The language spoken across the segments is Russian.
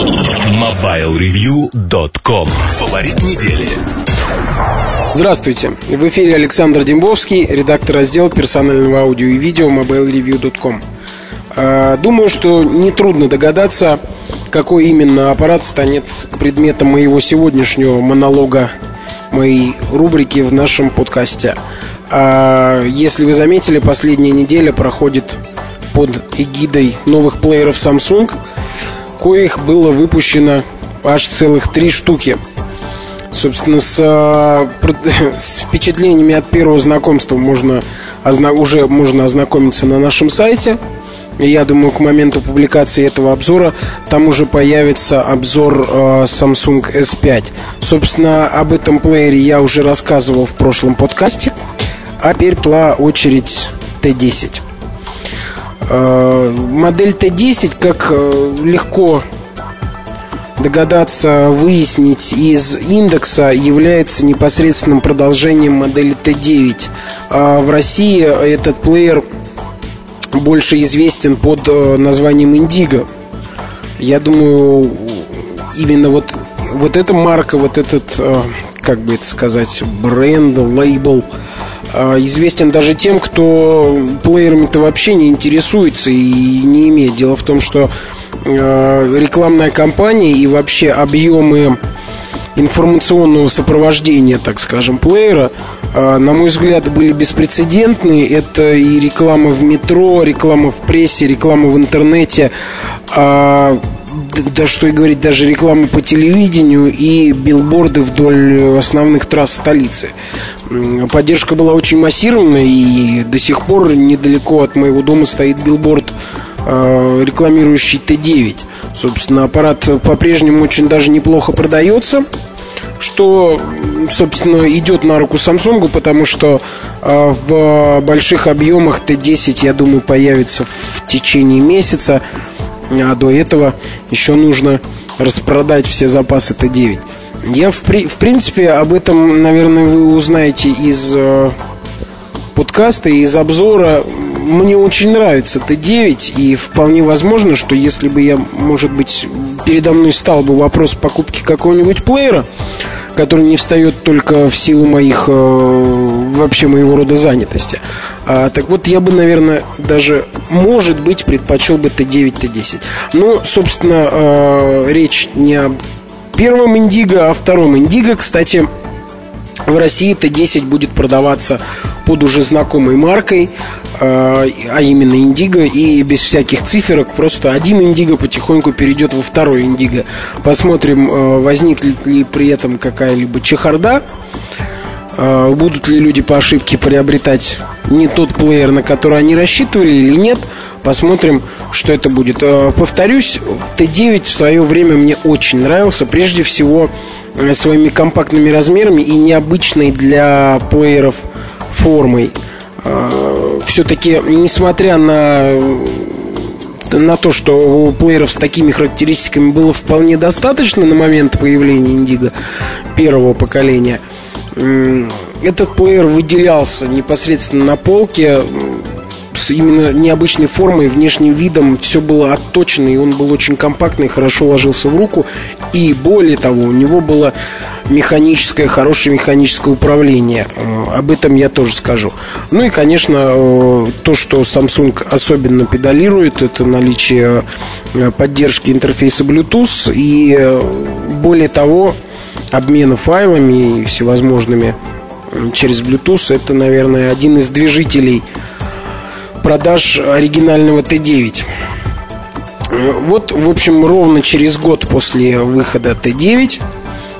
MobileReview.com Фаворит недели. Здравствуйте, в эфире Александр Дембовский, редактор раздела персонального аудио и видео MobileReview.com а, Думаю, что нетрудно догадаться, какой именно аппарат станет предметом моего сегодняшнего монолога моей рубрики в нашем подкасте. А если вы заметили, последняя неделя проходит под эгидой новых плееров Samsung, коих было выпущено аж целых три штуки. Собственно, с, а, с впечатлениями от первого знакомства можно уже можно ознакомиться на нашем сайте. Я думаю, к моменту публикации этого обзора там уже появится обзор э, Samsung S5. Собственно, об этом плеере я уже рассказывал в прошлом подкасте. А теперь была очередь T10. Э, модель T10, как э, легко догадаться выяснить из индекса, является непосредственным продолжением модели T9. А в России этот плеер больше известен под э, названием Indigo. Я думаю, именно вот, вот эта марка, вот этот, как бы это сказать, бренд, лейбл – известен даже тем, кто плеерами-то вообще не интересуется и не имеет. Дело в том, что а, рекламная кампания и вообще объемы информационного сопровождения, так скажем, плеера, а, на мой взгляд, были беспрецедентные. Это и реклама в метро, реклама в прессе, реклама в интернете, да что и говорить, даже реклама по телевидению и билборды вдоль основных трасс столицы. Поддержка была очень массированная, и до сих пор недалеко от моего дома стоит билборд, э, рекламирующий Т9. Собственно, аппарат по-прежнему очень даже неплохо продается что, собственно, идет на руку Samsung, потому что э, в больших объемах Т10, я думаю, появится в течение месяца, а до этого еще нужно распродать все запасы Т9. Я, в, при, в принципе, об этом, наверное, вы узнаете из э, подкаста, из обзора. Мне очень нравится Т9, и вполне возможно, что если бы я, может быть, передо мной стал бы вопрос покупки какого-нибудь плеера, который не встает только в силу моих э, вообще моего рода занятости. А, так вот, я бы, наверное, даже, может быть, предпочел бы Т9, Т10. Ну, собственно, э, речь не об первом Индиго, а втором Индиго, кстати, в России Т10 будет продаваться под уже знакомой маркой, э, а именно Индиго, и без всяких циферок, просто один Индиго потихоньку перейдет во второй Индиго. Посмотрим, э, возникнет ли при этом какая-либо чехарда, будут ли люди по ошибке приобретать не тот плеер, на который они рассчитывали или нет – Посмотрим, что это будет. Э, повторюсь, Т9 в свое время мне очень нравился. Прежде всего, э, своими компактными размерами и необычной для плееров формой. Э, Все-таки, несмотря на на то, что у плееров с такими характеристиками было вполне достаточно на момент появления Индиго первого поколения, этот плеер выделялся непосредственно на полке с именно необычной формой, внешним видом все было отточено, и он был очень компактный, хорошо ложился в руку. И более того, у него было механическое, хорошее механическое управление. Э, об этом я тоже скажу. Ну и, конечно, э, то, что Samsung особенно педалирует, это наличие э, поддержки интерфейса Bluetooth и, более того, обмена файлами и всевозможными через Bluetooth. Это, наверное, один из движителей – продаж оригинального Т9. Вот, в общем, ровно через год после выхода Т9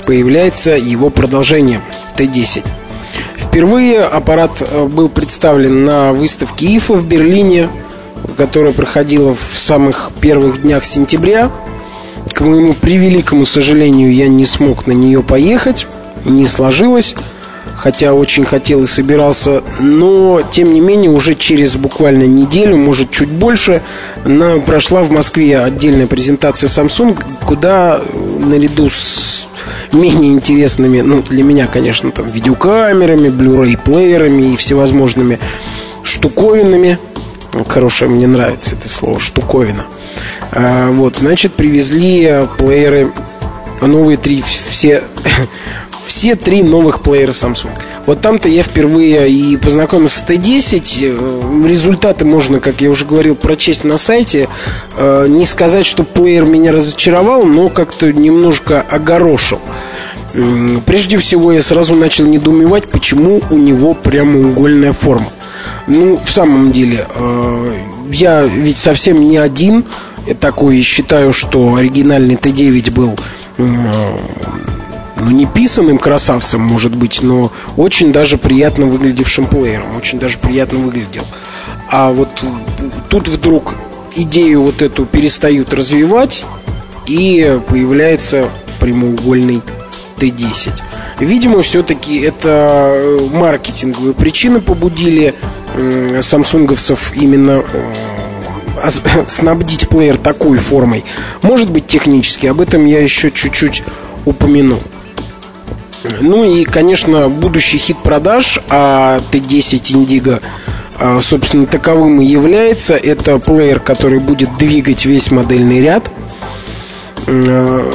появляется его продолжение Т10. Впервые аппарат э, был представлен на выставке ИФА в Берлине, которая проходила в самых первых днях сентября. К моему превеликому сожалению, я не смог на нее поехать, не сложилось хотя очень хотел и собирался, но тем не менее уже через буквально неделю, может чуть больше, на, прошла в Москве отдельная презентация Samsung, куда наряду с менее интересными, ну для меня, конечно, там видеокамерами, Blu-ray плеерами и всевозможными штуковинами, хорошее мне нравится это слово штуковина. А, вот, значит, привезли плееры новые три, все, все три новых плеера Samsung. Вот там-то я впервые и познакомился с Т10. Э, результаты можно, как я уже говорил, прочесть на сайте. Э, не сказать, что плеер меня разочаровал, но как-то немножко огорошил. Прежде всего, я сразу начал недоумевать, почему у него прямоугольная форма. Ну, в самом деле, э, я ведь совсем не один такой считаю, что оригинальный Т9 был ну, не писанным красавцем, может быть, но очень даже приятно выглядевшим плеером. Очень даже приятно выглядел. А вот тут вдруг идею вот эту перестают развивать, и появляется прямоугольный Т10. Видимо, все-таки это маркетинговые причины побудили самсунговцев именно э, снабдить плеер такой формой. Может быть, технически, об этом я еще чуть-чуть упомяну. Ну и, конечно, будущий хит продаж, а Т10 Indigo, а, собственно, таковым и является. Это плеер, который будет двигать весь модельный ряд. А,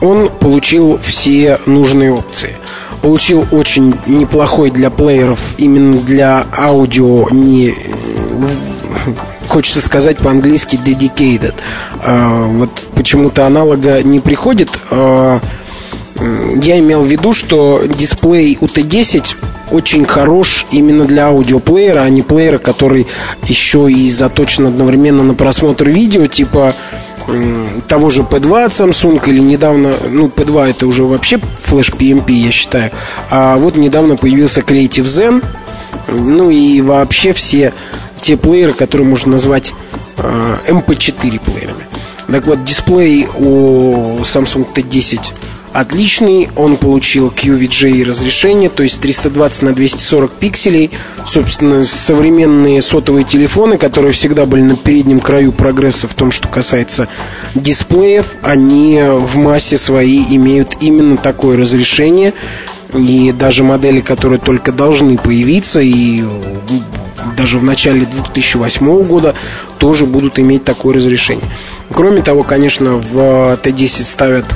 он получил все нужные опции. Получил очень неплохой для плееров, именно для аудио, не хочется сказать по-английски dedicated. А, вот почему-то аналога не приходит. Я имел в виду, что дисплей у Т10 очень хорош именно для аудиоплеера, а не плеера, который еще и заточен одновременно на просмотр видео, типа того же P2 от Samsung или недавно, ну P2 это уже вообще флеш PMP, я считаю, а вот недавно появился Creative Zen, ну и вообще все те плееры, которые можно назвать э, MP4 плеерами. Так вот, дисплей у Samsung T10 отличный. Он получил QVGA разрешение, то есть 320 на 240 пикселей. Собственно, современные сотовые телефоны, которые всегда были на переднем краю прогресса в том, что касается дисплеев, они в массе своей имеют именно такое разрешение. И даже модели, которые только должны появиться, и даже в начале 2008 года тоже будут иметь такое разрешение. Кроме того, конечно, в Т10 ставят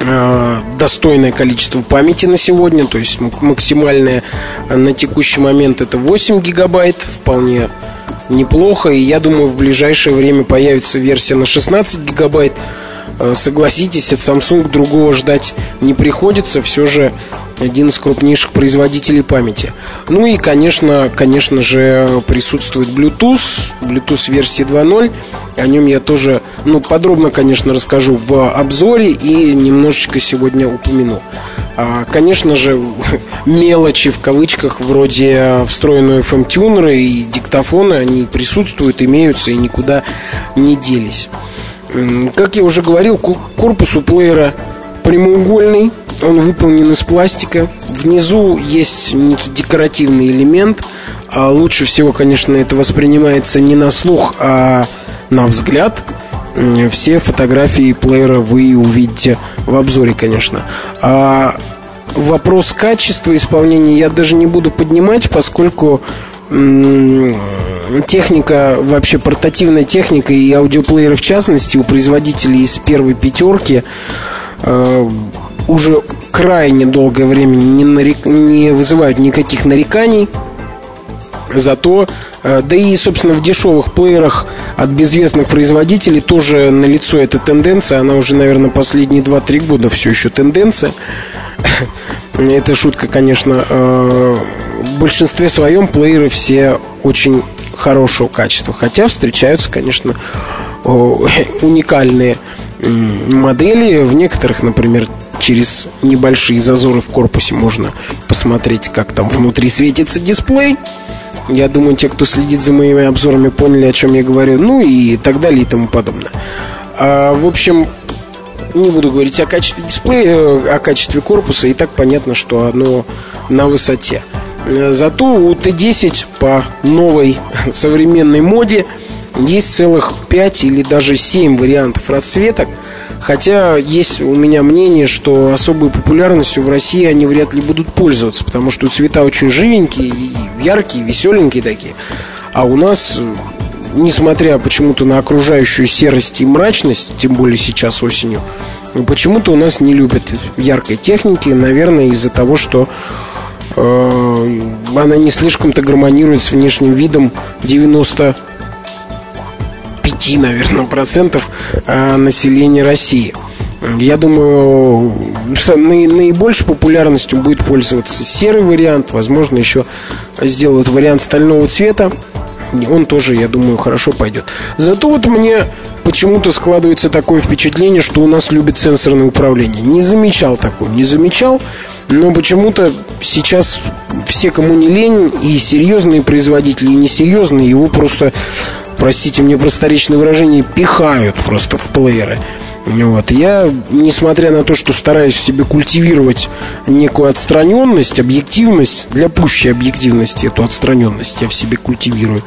Э, достойное количество памяти на сегодня, то есть максимальное на текущий момент это 8 гигабайт, вполне неплохо, и я думаю в ближайшее время появится версия на 16 гигабайт. Э, согласитесь, от Samsung другого ждать не приходится, все же один из крупнейших производителей памяти. Ну и, конечно, конечно же, присутствует Bluetooth, Bluetooth версии 2.0. О нем я тоже, ну, подробно, конечно, расскажу в обзоре и немножечко сегодня упомяну. А, конечно же, мелочи в кавычках, вроде встроенного FM-тюнера и диктофона, они присутствуют, имеются и никуда не делись. Как я уже говорил, корпус у плеера прямоугольный, он выполнен из пластика. Внизу есть некий декоративный элемент. А лучше всего, конечно, это воспринимается не на слух, а на взгляд. Все фотографии плеера вы увидите в обзоре, конечно. А вопрос качества исполнения я даже не буду поднимать, поскольку техника, вообще портативная техника и аудиоплееры в частности у производителей из первой пятерки уже крайне долгое время не, нарек... не вызывают никаких нареканий. Зато, э, да и, собственно, в дешевых плеерах от безвестных производителей тоже налицо эта тенденция. Она уже, наверное, последние 2-3 года все еще тенденция. Это шутка, конечно. Э, в большинстве своем плееры все очень хорошего качества. Хотя встречаются, конечно, уникальные модели. В некоторых, например, через небольшие зазоры в корпусе можно посмотреть, как там внутри светится дисплей. Я думаю, те, кто следит за моими обзорами, поняли, о чем я говорю. Ну и так далее и тому подобное. А, в общем, не буду говорить о качестве дисплея, э, о качестве корпуса. И так понятно, что оно на высоте. Зато у Т10 по новой современной моде есть целых 5 или даже 7 вариантов расцветок – Хотя есть у меня мнение, что особой популярностью в России они вряд ли будут пользоваться, потому что цвета очень живенькие, яркие, веселенькие такие. А у нас несмотря почему-то на окружающую серость и мрачность, тем более сейчас осенью, почему-то у нас не любят яркой техники, наверное, из-за того, что э, она не слишком-то гармонирует с внешним видом 90 наверное, процентов э, населения России. Я думаю, наибольшей популярностью будет пользоваться серый вариант. Возможно, еще сделают вариант стального цвета. Он тоже, я думаю, хорошо пойдет. Зато вот мне почему-то складывается такое впечатление, что у нас любят сенсорное управление. Не замечал такого, не замечал. Но почему-то сейчас все, кому не лень, и серьезные производители, и несерьезные, его просто, простите мне просторечное выражение, пихают просто в плееры. Вот. Я, несмотря на то, что стараюсь в себе культивировать некую отстраненность, объективность, для пущей объективности эту отстраненность я в себе культивирую.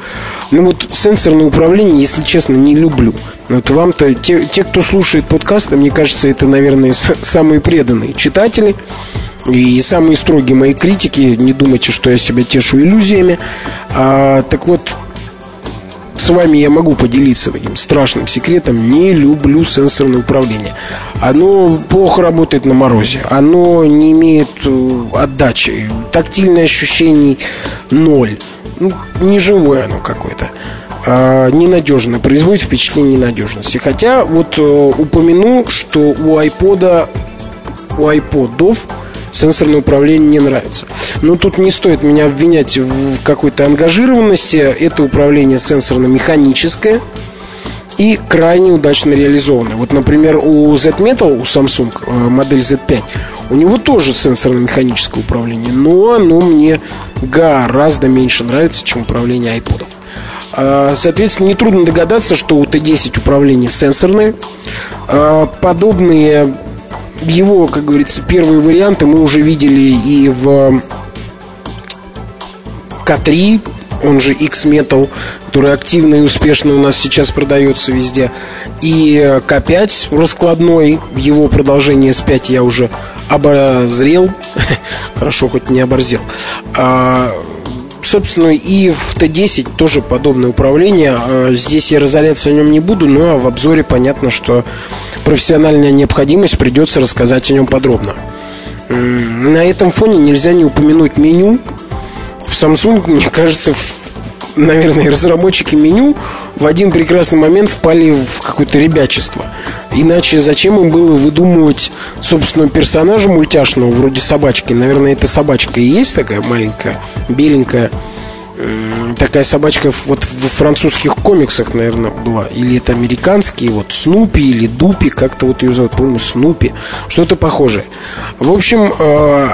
Ну вот сенсорное управление, если честно, не люблю. Вот вам-то, те, те, кто слушает подкасты, мне кажется, это, наверное, самые преданные читатели и самые строгие мои критики. Не думайте, что я себя тешу иллюзиями. А, так вот, с вами я могу поделиться таким страшным секретом. Не люблю сенсорное управление. Оно плохо работает на морозе. Оно не имеет э, отдачи. Тактильное ощущений ноль. Ну, не живое оно какое-то. А, ненадежно. Производит впечатление ненадежности. Хотя вот э, упомяну, что у iPod, у iPodов сенсорное управление не нравится. Но тут не стоит меня обвинять в какой-то ангажированности. Это управление сенсорно-механическое и крайне удачно реализованное. Вот, например, у Z-Metal, у Samsung, э, модель Z5, у него тоже сенсорно-механическое управление, но оно мне гораздо меньше нравится, чем управление iPod. А, соответственно, нетрудно догадаться, что у Т10 управление сенсорное. А, подобные его, как говорится, первые варианты мы уже видели и в К3, он же X-Metal, который активно и успешно у нас сейчас продается везде. И К5 раскладной, его продолжение S5 я уже обозрел. Хорошо, хоть не оборзел. А, собственно, и в Т10 тоже подобное управление. А, здесь я разоряться о нем не буду, но в обзоре понятно, что профессиональная необходимость, придется рассказать о нем подробно. На этом фоне нельзя не упомянуть меню. В Samsung, мне кажется, наверное, разработчики меню в один прекрасный момент впали в какое-то ребячество. Иначе зачем им было выдумывать собственного персонажа мультяшного, вроде собачки? Наверное, это собачка и есть такая маленькая, беленькая, такая собачка вот в французских комиксах, наверное, была. Или это американские, вот Снупи или Дупи, как-то вот ее зовут, по-моему, Снупи. Что-то похожее. В общем, э,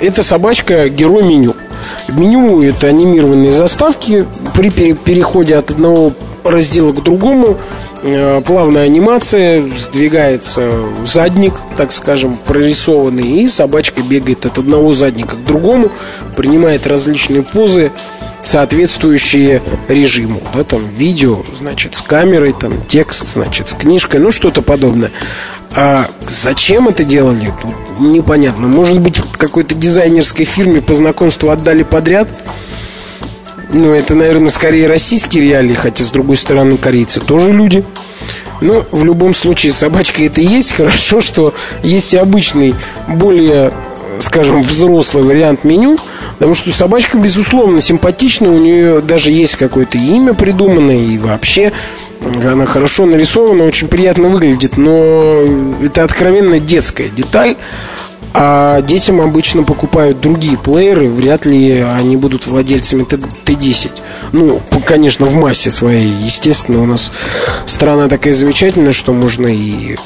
эта собачка герой меню. Меню это анимированные заставки. При переходе от одного раздела к другому плавная анимация, сдвигается задник, так скажем, прорисованный, и собачка бегает от одного задника к другому, принимает различные позы, соответствующие режиму. Да, там видео, значит, с камерой, там текст, значит, с книжкой, ну что-то подобное. А зачем это делали, тут непонятно. Может быть, какой-то дизайнерской фирме по знакомству отдали подряд? Ну, это, наверное, скорее российские реалии, хотя, с другой стороны, корейцы тоже люди. Но в любом случае собачка это и есть. Хорошо, что есть и обычный, более, скажем, взрослый вариант меню – Потому что собачка, безусловно, симпатичная, у нее даже есть какое-то имя придуманное, и вообще она хорошо нарисована, очень приятно выглядит, но это откровенно детская деталь. А детям обычно покупают другие плееры, вряд ли они будут владельцами Т10. Ну, конечно, в массе своей. Естественно, у нас страна такая замечательная, что можно и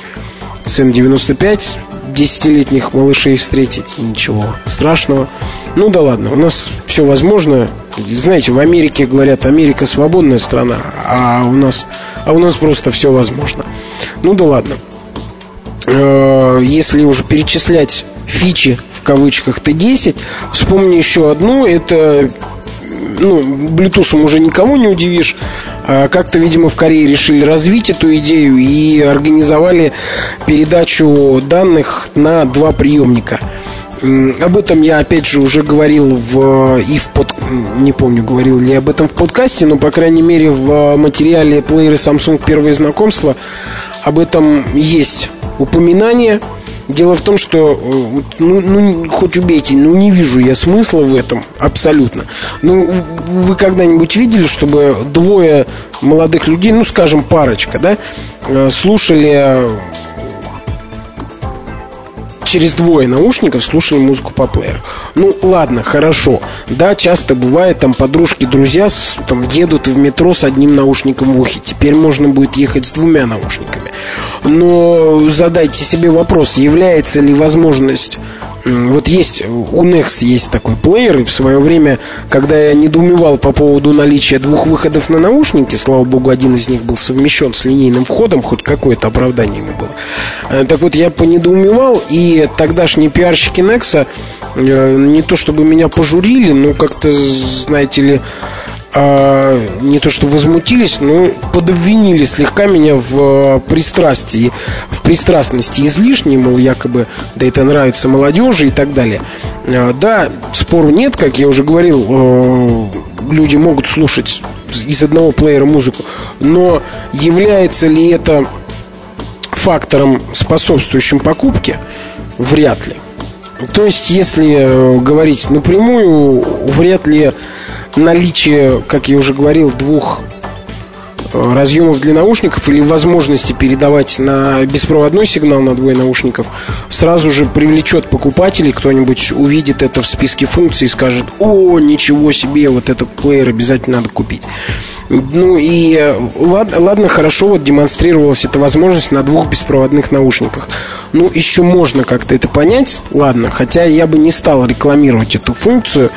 с N95 десятилетних малышей встретить. Ничего страшного. Ну да ладно, у нас все возможно. Знаете, в Америке говорят, Америка свободная страна, а у нас, а у нас просто все возможно. Ну да ладно. Э, если уже перечислять фичи в кавычках Т10, вспомни еще одну, это ну, Bluetooth уже никому не удивишь. А как-то, видимо, в Корее решили развить эту идею и организовали передачу данных на два приемника – Об этом я, опять же, уже говорил в, и в под... Не помню, говорил ли об этом в подкасте, но, по крайней мере, в материале плееры Samsung «Первое знакомство» об этом есть упоминание. Дело в том, что, э, ну, ну, хоть убейте, ну, не вижу я смысла в этом абсолютно. Ну, вы когда-нибудь видели, чтобы двое молодых людей, ну, скажем, парочка, да, э, слушали через двое наушников слушали музыку по плееру. Ну, ладно, хорошо. Да, часто бывает, там подружки, друзья там, едут в метро с одним наушником в ухе. Теперь можно будет ехать с двумя наушниками. Но задайте себе вопрос, является ли возможность вот есть, у Nex есть такой плеер, и в свое время, когда я недоумевал по поводу наличия двух выходов на наушники, слава богу, один из них был совмещен с линейным входом, хоть какое-то оправдание ему было. Э, так вот, я понедоумевал, и тогдашние пиарщики Nexa э, не то чтобы меня пожурили, но как-то, знаете ли, а, не то что возмутились, но подобвинили слегка меня в пристрастии, в пристрастности излишней, мол, якобы, да это нравится молодежи и так далее. А, да, спору нет, как я уже говорил, э, люди могут слушать из одного плеера музыку, но является ли это фактором, способствующим покупке? Вряд ли. То есть, если э, говорить напрямую, вряд ли наличие, как я уже говорил, двух э, разъемов для наушников или возможности передавать на беспроводной сигнал на двое наушников сразу же привлечет покупателей, кто-нибудь увидит это в списке функций и скажет, о, ничего себе, вот этот плеер обязательно надо купить. Ну и э, ладно, ладно, хорошо, вот демонстрировалась эта возможность на двух беспроводных наушниках. Ну, еще можно как-то это понять, ладно, хотя я бы не стал рекламировать эту функцию,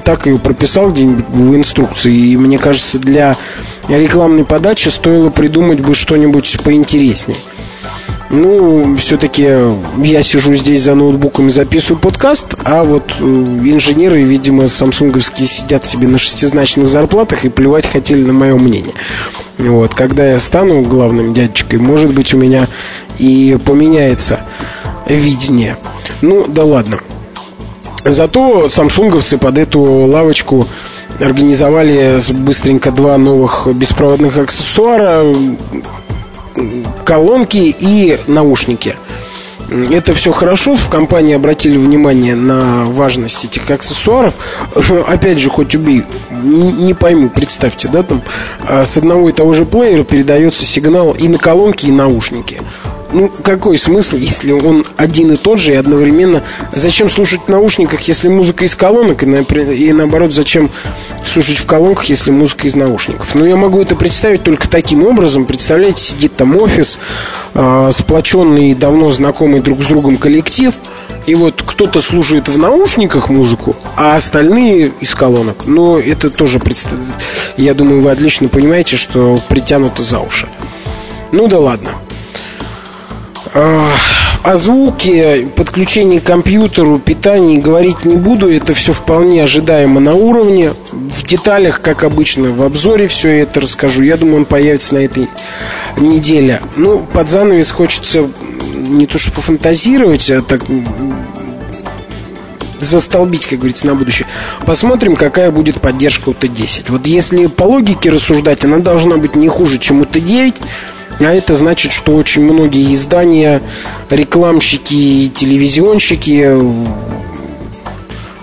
так ее прописал где-нибудь в инструкции. И мне кажется, для рекламной подачи стоило придумать бы что-нибудь поинтереснее. Ну, все-таки я сижу здесь за ноутбуком и записываю подкаст, а вот э, инженеры, видимо, самсунговские сидят себе на шестизначных зарплатах и плевать хотели на мое мнение. Вот, когда я стану главным дядечкой, может быть, у меня и поменяется видение. Ну, да ладно. Зато самсунговцы под эту лавочку организовали быстренько два новых беспроводных аксессуара колонки и наушники. Это все хорошо, в компании обратили внимание на важность этих аксессуаров. Но, опять же, хоть убей, не пойму, представьте, да, там а, с одного и того же плеера передается сигнал и на колонки, и наушники ну, какой смысл, если он один и тот же и одновременно... Зачем слушать в наушниках, если музыка из колонок, и, и наоборот, зачем слушать в колонках, если музыка из наушников? Ну, я могу это представить только таким образом. Представляете, сидит там офис, э, сплоченный, давно знакомый друг с другом коллектив, и вот кто-то слушает в наушниках музыку, а остальные из колонок. Но это тоже, я думаю, вы отлично понимаете, что притянуто за уши. Ну да ладно. О звуке, подключении к компьютеру, питании говорить не буду. Это все вполне ожидаемо на уровне. В деталях, как обычно, в обзоре все это расскажу. Я думаю, он появится на этой неделе. Ну, под занавес хочется не то что пофантазировать, а так застолбить, как говорится, на будущее. Посмотрим, какая будет поддержка у Т10. Вот если по логике рассуждать, она должна быть не хуже, чем у Т9. А это значит, что очень многие издания, рекламщики и телевизионщики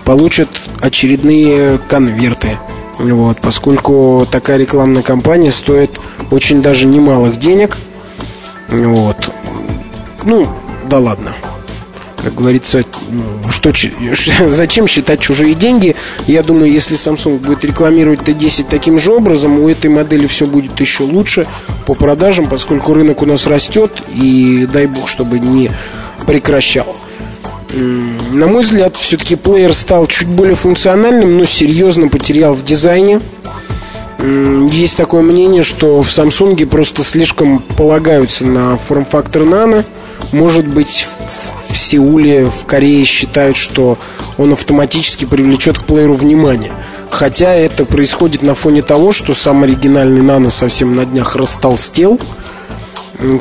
получат очередные конверты. Вот, поскольку такая рекламная кампания стоит очень даже немалых денег. Вот. Ну, да ладно как говорится, что, зачем считать чужие деньги. Я думаю, если Samsung будет рекламировать Т10 таким же образом, у этой модели все будет еще лучше по продажам, поскольку рынок у нас растет, и дай бог, чтобы не прекращал. На мой взгляд, все-таки плеер стал чуть более функциональным, но серьезно потерял в дизайне. Есть такое мнение, что в Samsung просто слишком полагаются на форм-фактор Nano – может быть, в Сеуле, в Корее считают, что он автоматически привлечет к плееру внимание. Хотя это происходит на фоне того, что сам оригинальный Нано совсем на днях растолстел,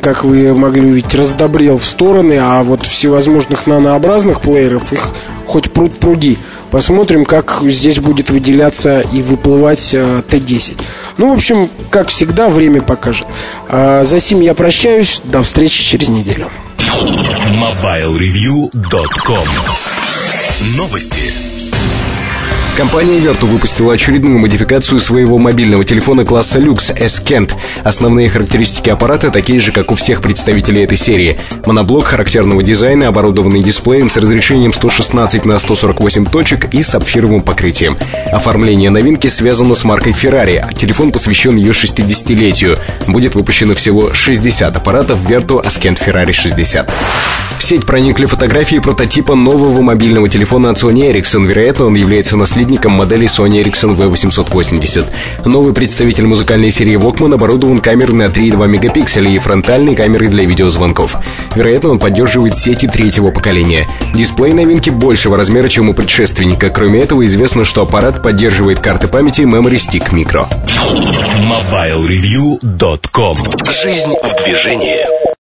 как вы могли увидеть, раздобрел в стороны, а вот всевозможных нанообразных плееров их хоть пруд пруди. Посмотрим, как здесь будет выделяться и выплывать э, Т-10. Ну, в общем, как всегда, время покажет. А за сим я прощаюсь. До встречи через неделю. MobileReview.com Новости. Компания Vertu выпустила очередную модификацию своего мобильного телефона класса Lux S-Kent. Основные характеристики аппарата такие же, как у всех представителей этой серии. Моноблок характерного дизайна, оборудованный дисплеем с разрешением 116 на 148 точек и сапфировым покрытием. Оформление новинки связано с маркой Ferrari. Телефон посвящен ее 60-летию. Будет выпущено всего 60 аппаратов Vertu Ascent Ferrari 60. В сеть проникли фотографии прототипа нового мобильного телефона от Sony Ericsson. Вероятно, он является наследником модели Sony Ericsson V880. Новый представитель музыкальной серии Walkman оборудован камерой на 3,2 мегапикселя и фронтальной камерой для видеозвонков. Вероятно, он поддерживает сети третьего поколения. Дисплей новинки большего размера, чем у предшественника. Кроме этого, известно, что аппарат поддерживает карты памяти Memory Stick Micro. MobileReview.com Жизнь в движении.